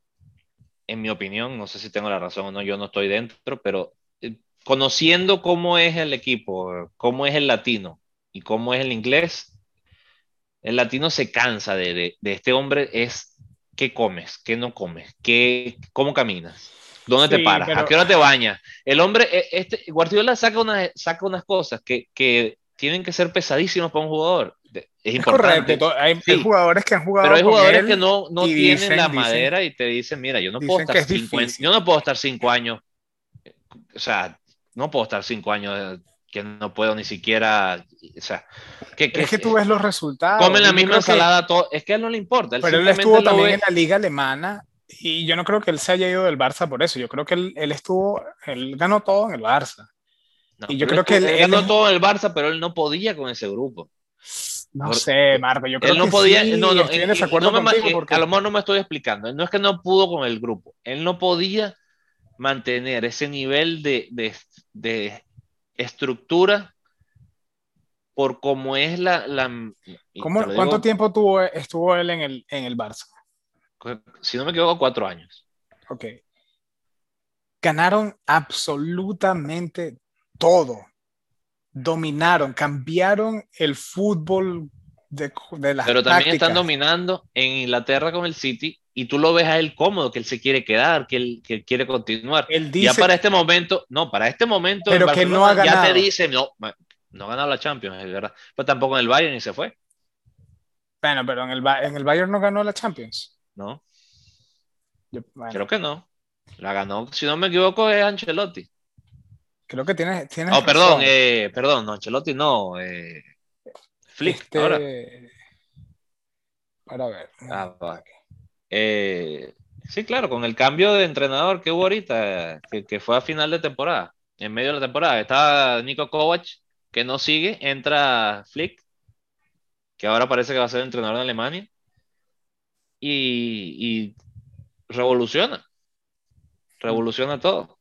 en mi opinión, no sé si tengo la razón o no, yo no estoy dentro, pero conociendo cómo es el equipo, cómo es el latino y cómo es el inglés, el latino se cansa de, este hombre, es qué comes, qué no comes, qué, cómo caminas, dónde te paras, a qué hora te bañas. El hombre, e, este, Guardiola saca, una, saca unas cosas que, que tienen que ser pesadísimas para un jugador. Es, importante. Correcto. Hay, jugadores que han jugado. Pero hay jugadores que no, no tienen la madera y te dicen, mira, yo no puedo estar cinco, yo no puedo estar cinco años. O sea, no puedo estar cinco años que no puedo ni siquiera, o sea, que, es que tú ves los resultados. Come la misma ensalada, todo, es que a él no le importa. pero él estuvo también en la liga alemana y yo no creo que él se haya ido del Barça por eso, yo creo que él, él estuvo, él ganó todo en el Barça. y yo creo que él, ganó todo en el Barça, pero él no podía con ese grupo. No sé, Marco, yo creo él no podía, no, no, a lo mejor no me estoy explicando, no es que no pudo con el grupo, él no podía mantener ese nivel de, de, estructura por cómo es la... la ¿Cuánto tiempo tuvo, estuvo él en el, en el Barça? Si no me equivoco, cuatro años. Ok. Ganaron absolutamente todo. Dominaron, cambiaron el fútbol de, de las Pero también están dominando en Inglaterra con el City y tú lo ves a él cómodo, que él se quiere quedar, que él, que quiere continuar. ya para este momento, no, para este momento, pero que no ha ganado. ya te dice, no, no ha ganado la Champions, es verdad. Pero tampoco en el Bayern y se fue. Bueno, pero en el, en el Bayern no ganó la Champions. No. Creo que no. La ganó, si no me equivoco, es Ancelotti. Creo que tiene. tiene oh, perdón, eh, perdón, no, Ancelotti no. Eh, Flick, este, ahora. Para ver. Ah, eh, sí, claro, con el cambio de entrenador que hubo ahorita, que, fue a final de temporada, en medio de la temporada, está Nico Kovac, que no sigue, entra Flick, que ahora parece que va a ser entrenador de Alemania, y, revoluciona, revoluciona todo.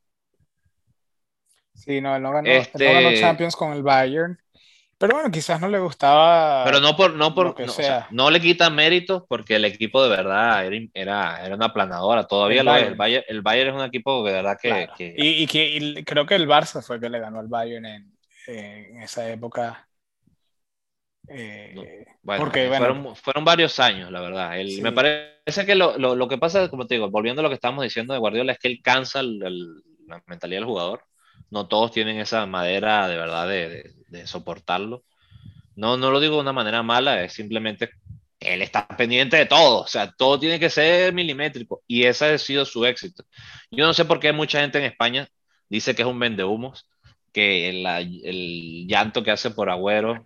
Sí, no, él no ganó, este... Champions con el Bayern Pero bueno, quizás no le gustaba. Pero no por, no por, no, o sea. no le quita méritos porque el equipo de verdad era, era, era una planadora, todavía El lo es. Bayern. El Bayern, el Bayern es un equipo de verdad que, Claro. que- Y, y que y creo que el Barça fue el que le ganó al Bayern en, en esa época. Eh, bueno, porque, eh, bueno, fueron, fueron varios años, la verdad. El- Sí. Me parece que lo, lo, lo que pasa, como te digo, volviendo a lo que estábamos diciendo de Guardiola, es que él cansa el- el- la mentalidad del jugador. No todos tienen esa madera de verdad de, de- de soportarlo. No, no lo digo de una manera mala, es simplemente él está pendiente de todo, o sea, todo tiene que ser milimétrico y ese ha sido su éxito. Yo no sé por qué mucha gente en España dice que es un vendehumos, que el, el llanto que hace por Agüero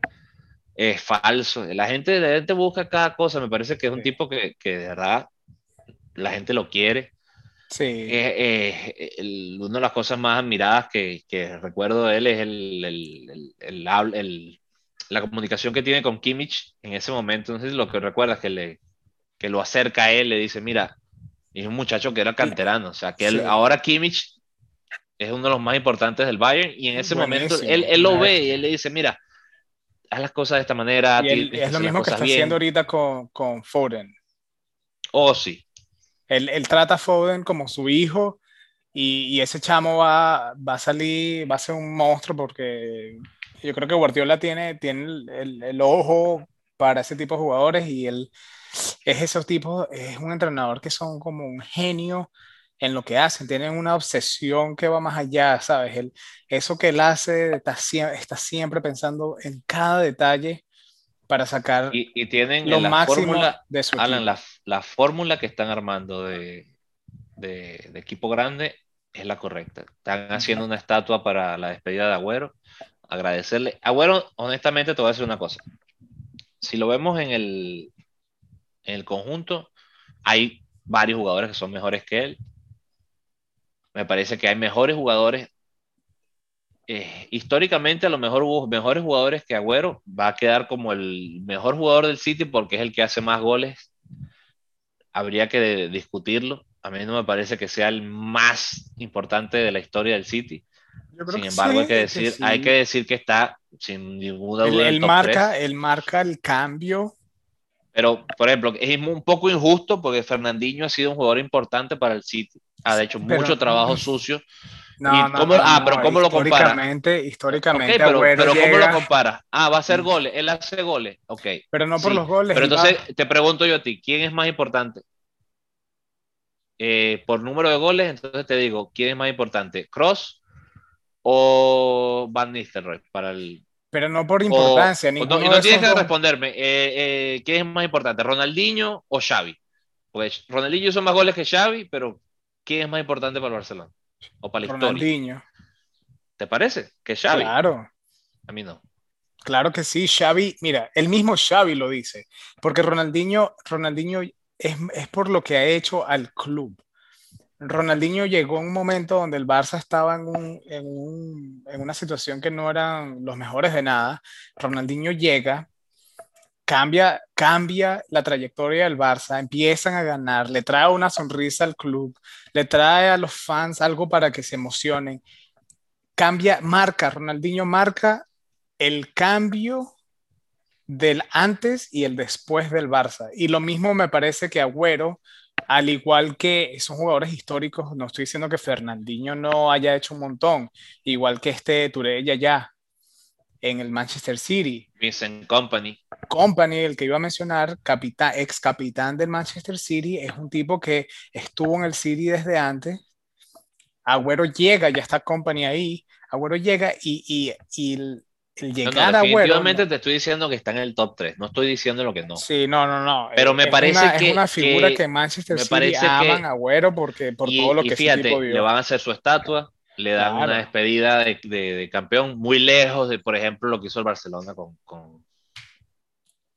es falso. La gente, la gente busca cada cosa, me parece que es un tipo que, que de verdad la gente lo quiere. Sí, Eh, eh, el- una de las cosas más admiradas que, que recuerdo de él es el, el- la comunicación que tiene con Kimmich en ese momento. Si lo que recuerdas, que, le, que lo acerca a él, le dice, mira, es un muchacho que era canterano, o sea, que él, Sí. ahora Kimmich es uno de los más importantes del Bayern y en ese momento Buenísimo. él, él lo ve y él le dice, mira, haz las cosas de esta manera. y él- es lo mismo que está bien". haciendo ahorita con, con Foden. Oh, sí. Él, él trata a Foden como su hijo y, y ese chamo va, va a salir, va a ser un monstruo porque yo creo que Guardiola tiene, tiene el, el- ojo para ese tipo de jugadores y él es esos tipos, es un entrenador que son como un genio en lo que hacen, tienen una obsesión que va más allá, ¿sabes? Él, eso que él hace, está, está siempre pensando en cada detalle para sacar Y, y tienen lo la máximo fórmula, de su Alan, la, la fórmula que están armando de, de, de equipo grande es la correcta. Están haciendo una estatua para la despedida de Agüero. Agradecerle. Agüero, honestamente, te voy a decir una cosa. Si lo vemos en el, en el conjunto, hay varios jugadores que son mejores que él. Me parece que hay mejores jugadores. Eh, históricamente, a lo mejor hubo mejores jugadores que Agüero. Va a quedar como el mejor jugador del City porque es el que hace más goles. Habría que discutirlo. A mí no me parece que sea el más importante de la historia del City. Sin embargo, sí, hay que decir, sí. hay que decir que está sin ninguna duda el marca, 3. él marca el cambio. Pero, por ejemplo, es un poco injusto porque Fernandinho ha sido un jugador importante para el City. Ha hecho Pero- mucho trabajo sucio. No, ¿Y no, cómo- no, ah, pero ¿cómo lo compara? Históricamente, históricamente, Ok, pero, pero ¿cómo lo comparas? Ah, va a hacer Mm. goles. Él hace goles. Ok. pero no por sí, los goles. Pero va- entonces te pregunto yo a ti, ¿quién es más importante? Eh, por número de goles, entonces te digo, ¿quién es más importante? ¿Cross o Van Nistelrooy? Para el, pero no por importancia. o no, y no tienes que responderme, eh, eh, ¿quién es más importante? ¿Ronaldinho o Xavi? Pues Ronaldinho hizo más goles que Xavi, pero ¿quién es más importante para el Barcelona? O para la historia. Ronaldinho. ¿Te parece? Que Xavi. Claro, A mí no. claro que sí. Xavi, mira, el mismo Xavi lo dice. Porque Ronaldinho, Ronaldinho es, es por lo que ha hecho al club. Ronaldinho llegó a un momento donde el Barça estaba en, un- en un- en una situación que no eran los mejores de nada. Ronaldinho llega, cambia, cambia la trayectoria del Barça, empiezan a ganar, le trae una sonrisa al club, le trae a los fans algo para que se emocionen. Cambia, marca, Ronaldinho marca el cambio del antes y el después del Barça. Y lo mismo me parece que Agüero, al igual que son jugadores históricos, no estoy diciendo que Fernandinho no haya hecho un montón, igual que este Touré ya en el Manchester City. Vincent Company. Company, el que iba a mencionar, capitán, ex capitán del Manchester City, es un tipo que estuvo en el City desde antes. Agüero llega, ya está Company ahí. Agüero llega y, y, y el, el No, no, llegar a Agüero. no. te estoy diciendo que está en el top 3. No estoy diciendo lo que no. Sí, no, no, no. Pero me Es parece una- que- Es una figura que- que, Manchester me City parece que- aman a Agüero porque, por y, todo lo que ese fíjate, tipo le dio. van a hacer su estatua, le dan Claro. una despedida de, de- de campeón muy lejos de, por ejemplo, lo que hizo el Barcelona con. con,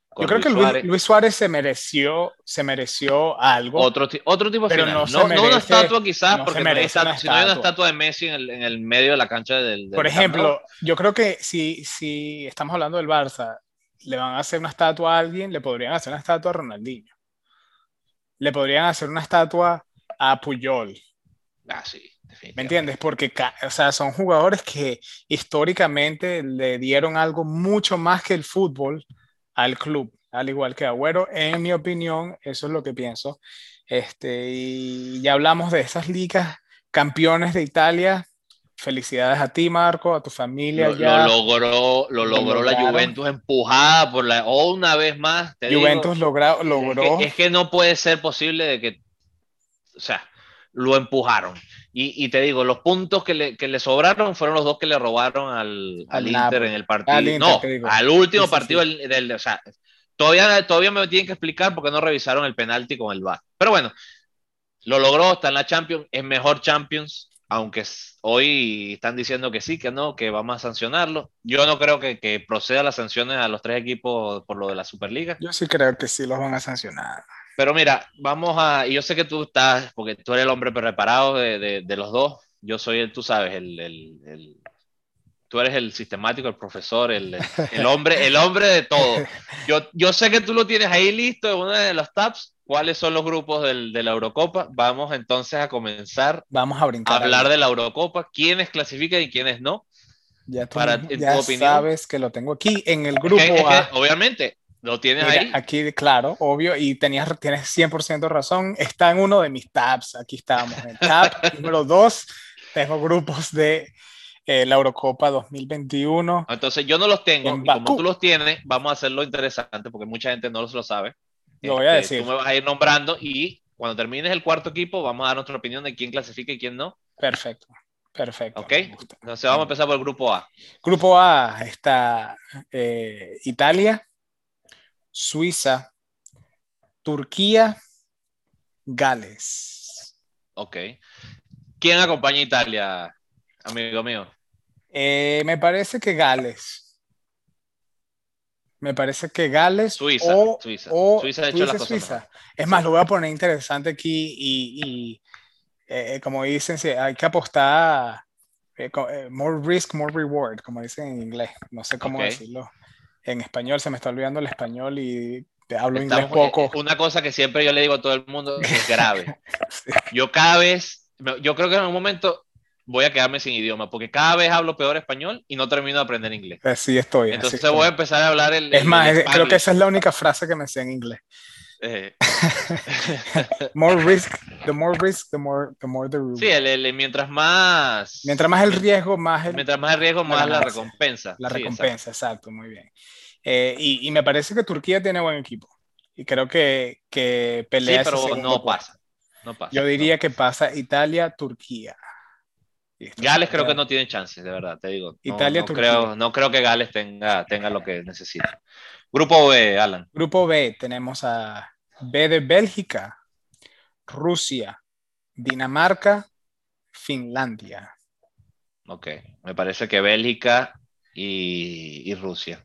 con Yo creo Luis que Luis Suárez. Luis Suárez se mereció, se mereció algo. Otro, otro tipo de Pero final. no No, una estatua, quizás, no porque se no hay estatua- hay una estatua. de Messi en el, en el medio de la cancha del. del Por ejemplo, yo creo que si, si estamos hablando del Barça, le van a hacer una estatua a alguien, le podrían hacer una estatua a Ronaldinho. Le podrían hacer una estatua a Puyol. Ah, sí. ¿Me entiendes? Porque o sea, son jugadores que históricamente le dieron algo mucho más que el fútbol al club, al igual que Agüero. En mi opinión, eso es lo que pienso. Este, y ya hablamos de esas ligas campeones de Italia. Felicidades a ti, Marco, a tu familia. Lo, logró, lo logró la Juventus empujada por la. O una vez más. Juventus logró. Es que, no puede ser posible de que. O sea, lo empujaron. Y, te digo, los puntos que le, que le, sobraron fueron los dos que le robaron al, al, Inter en el partido. no, al último partido Del, O sea, todavía, todavía me tienen que explicar por qué no revisaron el penalti con el VAR. Pero bueno, lo logró, está en la Champions, es mejor Champions, aunque hoy están diciendo que sí, que no, que vamos a sancionarlo. Yo no creo que, que proceda las sanciones a los tres equipos por lo de la Superliga. Yo sí creo que sí los van a sancionar. Pero mira, vamos a, yo sé que tú estás, porque tú eres el hombre preparado de, de, los dos, yo soy el, tú sabes, el, el, tú eres el sistemático, el profesor, el, el, hombre, el hombre de todo. Yo, yo sé que tú lo tienes ahí listo en uno de los tabs, cuáles son los grupos del, de la Eurocopa. Vamos entonces a comenzar Vamos a, brincar hablar de la Eurocopa, quiénes clasifican y quiénes no. Ya, tú, para, ya sabes que lo tengo aquí en el grupo obviamente, lo tienes ahí. Aquí, claro, obvio, y tenías, tienes 100% razón. Está en uno de mis tabs. Aquí estamos. En el tab número 2 tengo grupos de eh, la Eurocopa 2021. Entonces yo no los tengo. Y como tú los tienes, vamos a hacerlo interesante porque mucha gente no lo sabe. Lo voy a este, decir. Tú me vas a ir nombrando y cuando termines el cuarto equipo vamos a dar nuestra opinión de quién clasifica y quién no. Perfecto, perfecto. Ok, entonces vamos a empezar por el grupo A. Grupo A está eh, Italia, Suiza, Turquía, Gales. Ok. ¿Quién acompaña a Italia, amigo mío? Eh, me parece que Gales. Me parece que Gales Suiza, o, Suiza. Suiza, hecho las Suiza. Es más, lo voy a poner interesante aquí y, eh, eh, como dicen, hay que apostar eh, more risk, more reward, como dicen en inglés. No sé cómo decirlo. En español se me está olvidando el español y te hablo inglés poco. Una cosa que siempre yo le digo a todo el mundo es grave. Yo cada vez, yo creo que en un momento voy a quedarme sin idioma, porque cada vez hablo peor español y no termino de aprender inglés. Así estoy. Entonces voy a empezar a hablar el... Es más, creo que esa es la única frase que me sé en inglés. Eh. more risk, the more risk, the more the, more the Sí, el, mientras más... Mientras más el riesgo, más el... Mientras más el riesgo, más la, recompensa. La recompensa, exacto. muy bien. Eh, y, y, me parece que Turquía tiene buen equipo. Y creo que, que pelea... Sí, pero no pasa. no pasa. Yo diría que pasa Italia, Turquía. Gales creo que no tiene chances, de verdad, te digo. Italia, no, creo, no creo que Gales tenga, tenga lo que necesita. Grupo B, Alan. Grupo B, tenemos a B de Bélgica, Rusia, Dinamarca, Finlandia. Ok, me parece que Bélgica y, Rusia.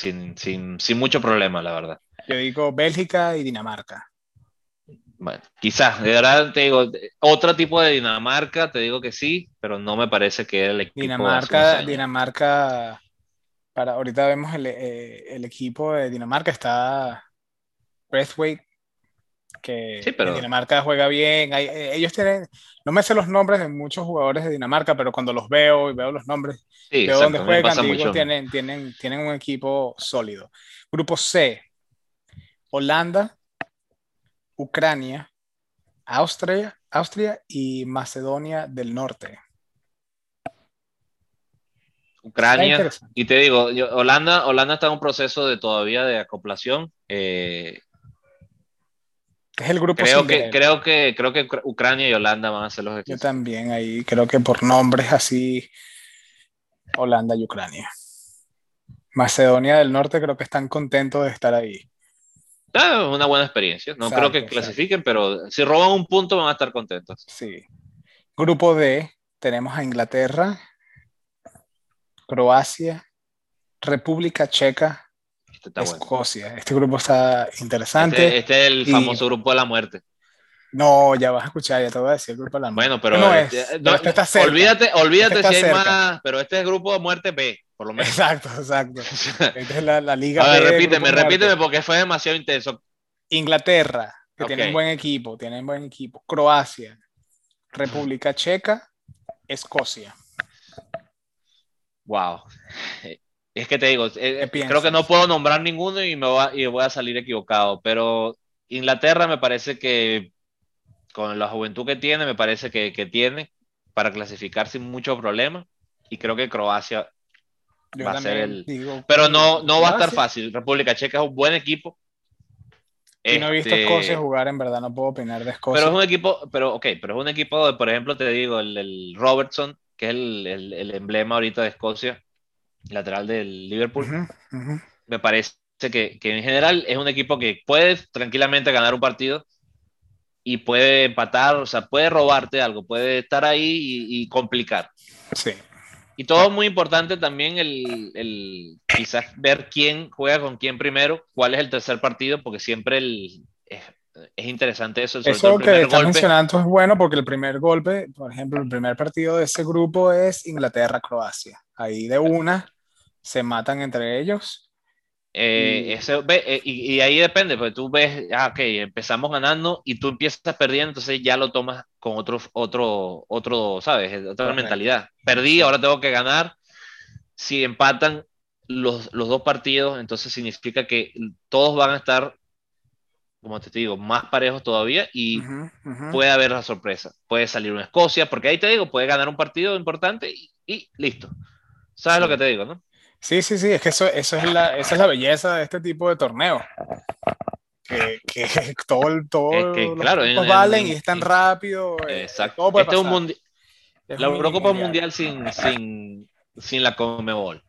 Sin, sin, sin mucho problema, la verdad. Yo digo Bélgica y Dinamarca. Bueno, quizás, de verdad te digo, otro tipo de Dinamarca, te digo que sí, pero no me parece que el equipo. Dinamarca, Dinamarca, para ahorita vemos el, eh, el, equipo de Dinamarca, está Breathwaite, que sí, pero... Dinamarca juega bien. Eh, ellos tienen, no me sé los nombres de muchos jugadores de Dinamarca, pero cuando los veo y veo los nombres, sí, veo dónde juegan, digo, tienen, tienen, tienen un equipo sólido. Grupo C, Holanda, Ucrania, Austria, Austria y Macedonia del Norte. Ucrania. Y te digo, Holanda, Holanda está en un proceso de todavía de acoplación. Eh, es el grupo creo que, creo que creo que Ucrania y Holanda van a ser los equipos. Yo también ahí creo que por nombres así Holanda y Ucrania. Macedonia del Norte creo que están contentos de estar ahí. Ah, una buena experiencia. No creo que clasifiquen, pero si roban un punto van a estar contentos. Sí. Grupo D, tenemos a Inglaterra, Croacia, República Checa, este Escocia. Este grupo está interesante. Este, este es el famoso grupo de la muerte. No, ya vas a escuchar, ya te voy a decir el grupo de la muerte. Bueno, pero no es, este está cerca. olvídate, olvídate si hay más, pero este es el grupo de muerte B por lo menos. Exacto, exacto. Esta es la, la liga. A ver, repíteme, repíteme porque fue demasiado intenso. Inglaterra, que tiene un buen equipo, tienen buen equipo. Croacia, República Checa, Escocia. Wow. Es que te digo, eh, creo que no puedo nombrar ninguno y me y voy a salir equivocado, pero Inglaterra me parece que con la juventud que tiene, me parece que, que tiene para clasificar sin mucho problema y creo que Croacia va a ser el... pero no, no va a estar fácil. República Checa es un buen equipo. Y no he visto este, Escocia jugar, en verdad, no puedo opinar de Escocia. Pero es un equipo, pero ok, pero es un equipo, de, por ejemplo, te digo, el, Robertson, que es el, el, emblema ahorita de Escocia, lateral del Liverpool. Me parece que, que, en general es un equipo que puede tranquilamente ganar un partido y puede empatar, o sea, puede robarte algo, puede estar ahí y, complicar. Sí. Y todo muy importante también el, el, quizás ver quién juega con quién primero, cuál es el tercer partido, porque siempre el, es, es interesante eso. eso que estás mencionando es bueno porque el primer golpe, por ejemplo, el primer partido de ese grupo es Inglaterra-Croacia. Ahí de una se matan entre ellos eh, eh, y, ahí depende, porque tú ves, ah, ok, empezamos ganando y tú empiezas perdiendo, entonces ya lo tomas con otro, otro, otro ¿sabes? Otra mentalidad. Perdí, ahora tengo que ganar. Si empatan los, los, dos partidos, entonces significa que todos van a estar, como te digo, más parejos todavía y puede haber la sorpresa. Puede salir una Escocia, porque ahí te digo, puede ganar un partido importante y, listo. ¿Sabes lo que te digo, no? Sí, sí, sí, es que eso, eso es la, esa es la belleza de este tipo de torneo. Que, que todo, todo que, claro, valen y es tan rápido. Eh, exacto. Este es un mundial. La Eurocopa Mundial sin, sin, sin la Comebol,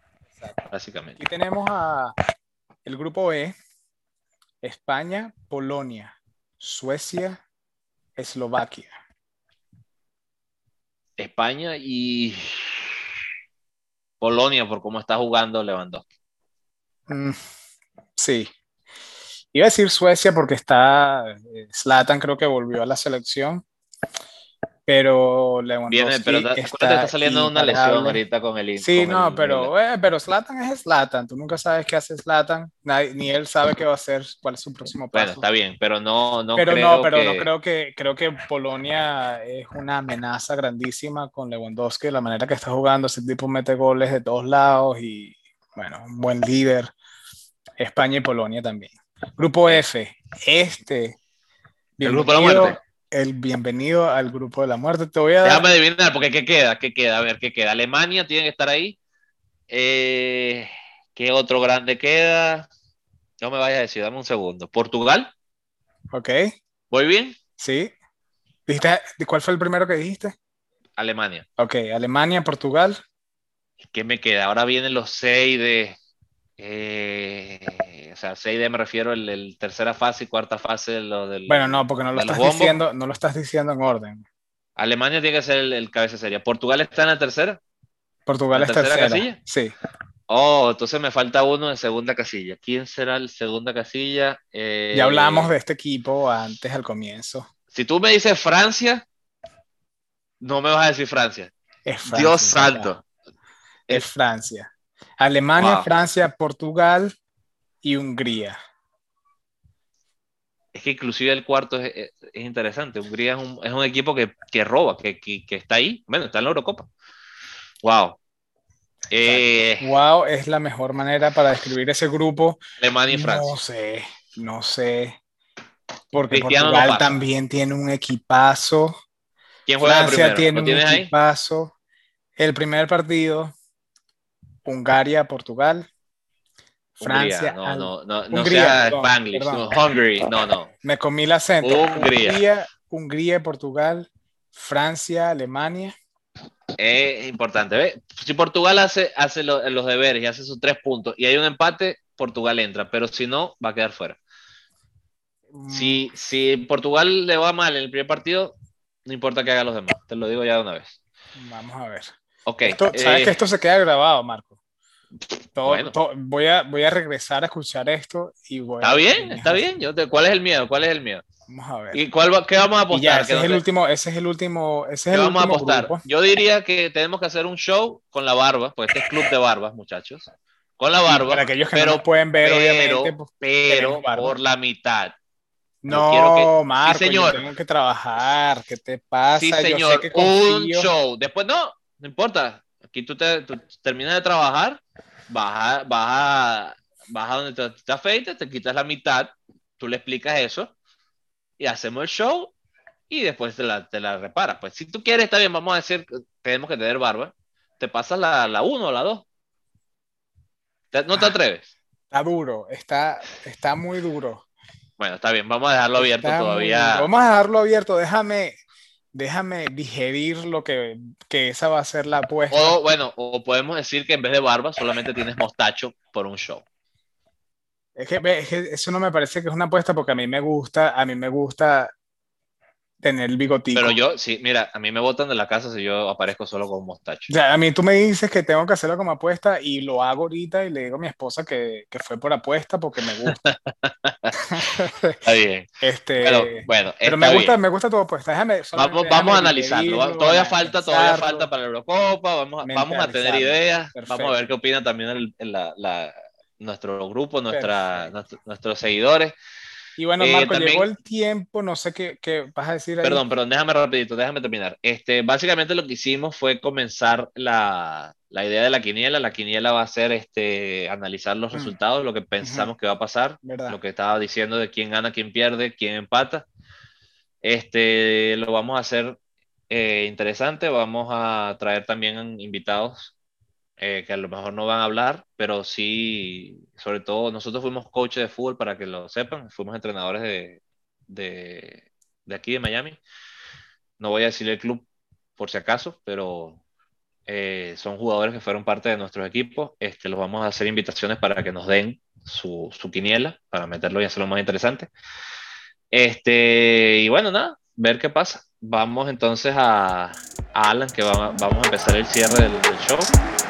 básicamente. Aquí tenemos a el grupo E, España, Polonia, Suecia, Eslovaquia. España y Polonia por cómo está jugando Lewandowski. Mm, sí. Iba a decir Suecia porque está Slatan, creo que volvió a la selección pero Lewandowski Viene, pero te, está, saliendo una lesión ahorita con el Sí, no, pero, eh, pero Zlatan es Zlatan, tú nunca sabes qué hace Zlatan, ni él sabe qué va a hacer, cuál es su próximo paso. Bueno, está bien, pero no, no pero creo no, pero que... no creo que creo que Polonia es una amenaza grandísima con Lewandowski, la manera que está jugando, ese tipo mete goles de todos lados y bueno, un buen líder. España y Polonia también. Grupo F, este. El grupo de la muerte el bienvenido al grupo de la muerte. Te voy a dar... Déjame adivinar, porque ¿qué queda? ¿Qué queda? A ver, ¿qué queda? Alemania tiene que estar ahí. Eh, ¿Qué otro grande queda? No me vayas a decir, dame un segundo. ¿Portugal? Ok. ¿Voy bien? Sí. ¿Dijiste, ¿Cuál fue el primero que dijiste? Alemania. Ok, Alemania, Portugal. ¿Qué me queda? Ahora vienen los seis de eh, sea, 6D me refiero el, el, tercera fase y cuarta fase de lo del. Bueno, no, porque no lo, estás diciendo, no lo estás diciendo en orden. Alemania tiene que ser el, cabeza seria. ¿Portugal está en la tercera? Portugal es tercera. casilla? Sí. Oh, entonces me falta uno de segunda casilla. ¿Quién será el segunda casilla? Eh, ya hablamos de este equipo antes al comienzo. Si tú me dices Francia, no me vas a decir Francia. Es Dios santo. Es Francia. Alemania, Francia, Portugal y Hungría. Es que inclusive el cuarto es, interesante. Hungría es un, equipo que, roba, que, está ahí. Bueno, está en la Eurocopa. Wow. Eh, wow es la mejor manera para describir ese grupo. Alemania y Francia. No sé, no sé. Porque Portugal también tiene un equipazo. ¿Quién juega Francia tiene un equipazo. El primer partido Hungaria, Portugal. Francia. no, no, no, no sea Spanglish, no, Hungary, no, no. Me comí el acento. Hungría. Hungría, Portugal, Francia, Alemania. Es importante, ¿ves? Si Portugal hace, hace los deberes y hace sus tres puntos y hay un empate, Portugal entra, pero si no, va a quedar fuera. Mm. Si, si Portugal le va mal en el primer partido, no importa que haga los demás, te lo digo ya de una vez. Vamos a ver. Ok. sabes que eh, esto se queda grabado, Marco. Voy, a, voy a regresar a escuchar esto y voy Está bien, está bien. Yo ¿Cuál es el miedo? ¿Cuál es el miedo? Vamos a ver. ¿Y cuál qué vamos a apostar? ese, es el último, ese es el último. Ese es el vamos a apostar? Yo diría que tenemos que hacer un show con la barba, pues este es club de barbas, muchachos. Con la barba. para aquellos que no pueden ver, obviamente. Pues, pero por la mitad. No, Marco, señor. tengo que trabajar. ¿Qué te pasa? Sí, señor. un show. Después no, no importa. Aquí tú, te, terminas de trabajar, vas a, vas a, donde te, te afeitas, te quitas la mitad, tú le explicas eso y hacemos el show y después te la, te la reparas. Pues si tú quieres, está bien, vamos a decir tenemos que tener barba. Te pasas la 1 o la 2. ¿No te ah, atreves? Está duro, está, está muy duro. Bueno, está bien, vamos a dejarlo abierto todavía. Vamos a dejarlo abierto, déjame, déjame digerir lo que, que esa va a ser la apuesta. O bueno, o podemos decir que en vez de barba solamente tienes mostacho por un show. Es que, es que, eso no me parece que es una apuesta porque a mí me gusta, a mí me gusta tener el bigotico. Pero yo, sí, mira, a mí me botan de la casa si yo aparezco solo con mostacho. O sea, a mí tú me dices que tengo que hacerlo como apuesta y lo hago ahorita y le digo a mi esposa que, que fue por apuesta porque me gusta. está bien. Este, pero bueno, pero me gusta, me gusta tu apuesta. Déjame, vamos, vamos a analizarlo. todavía falta, todavía falta para la Eurocopa. Vamos, vamos a tener ideas. Vamos a ver qué opina también la, la, nuestro grupo, nuestra, nuestros seguidores. Y bueno, eh, Marco, llegó el tiempo, no sé qué, qué, vas a decir ahí. Perdón, perdón, déjame rapidito, déjame terminar. Este, básicamente lo que hicimos fue comenzar la, la idea de la quiniela. La quiniela va a ser este, analizar los mm. resultados, lo que pensamos que va a pasar, lo que estaba diciendo de quién gana, quién pierde, quién empata. Este, lo vamos a hacer eh, interesante, vamos a traer también invitados eh, que a lo mejor no van a hablar, pero sí, sobre todo nosotros fuimos coaches de fútbol para que lo sepan, fuimos entrenadores de, de, de aquí de Miami. No voy a decir el club por si acaso, pero eh, son jugadores que fueron parte de nuestros equipos. Este, los vamos a hacer invitaciones para que nos den su, su quiniela, para meterlo y hacerlo más interesante. Este, y bueno, nada, ver qué pasa. Vamos entonces a, Alan, que vamos a empezar el cierre del show.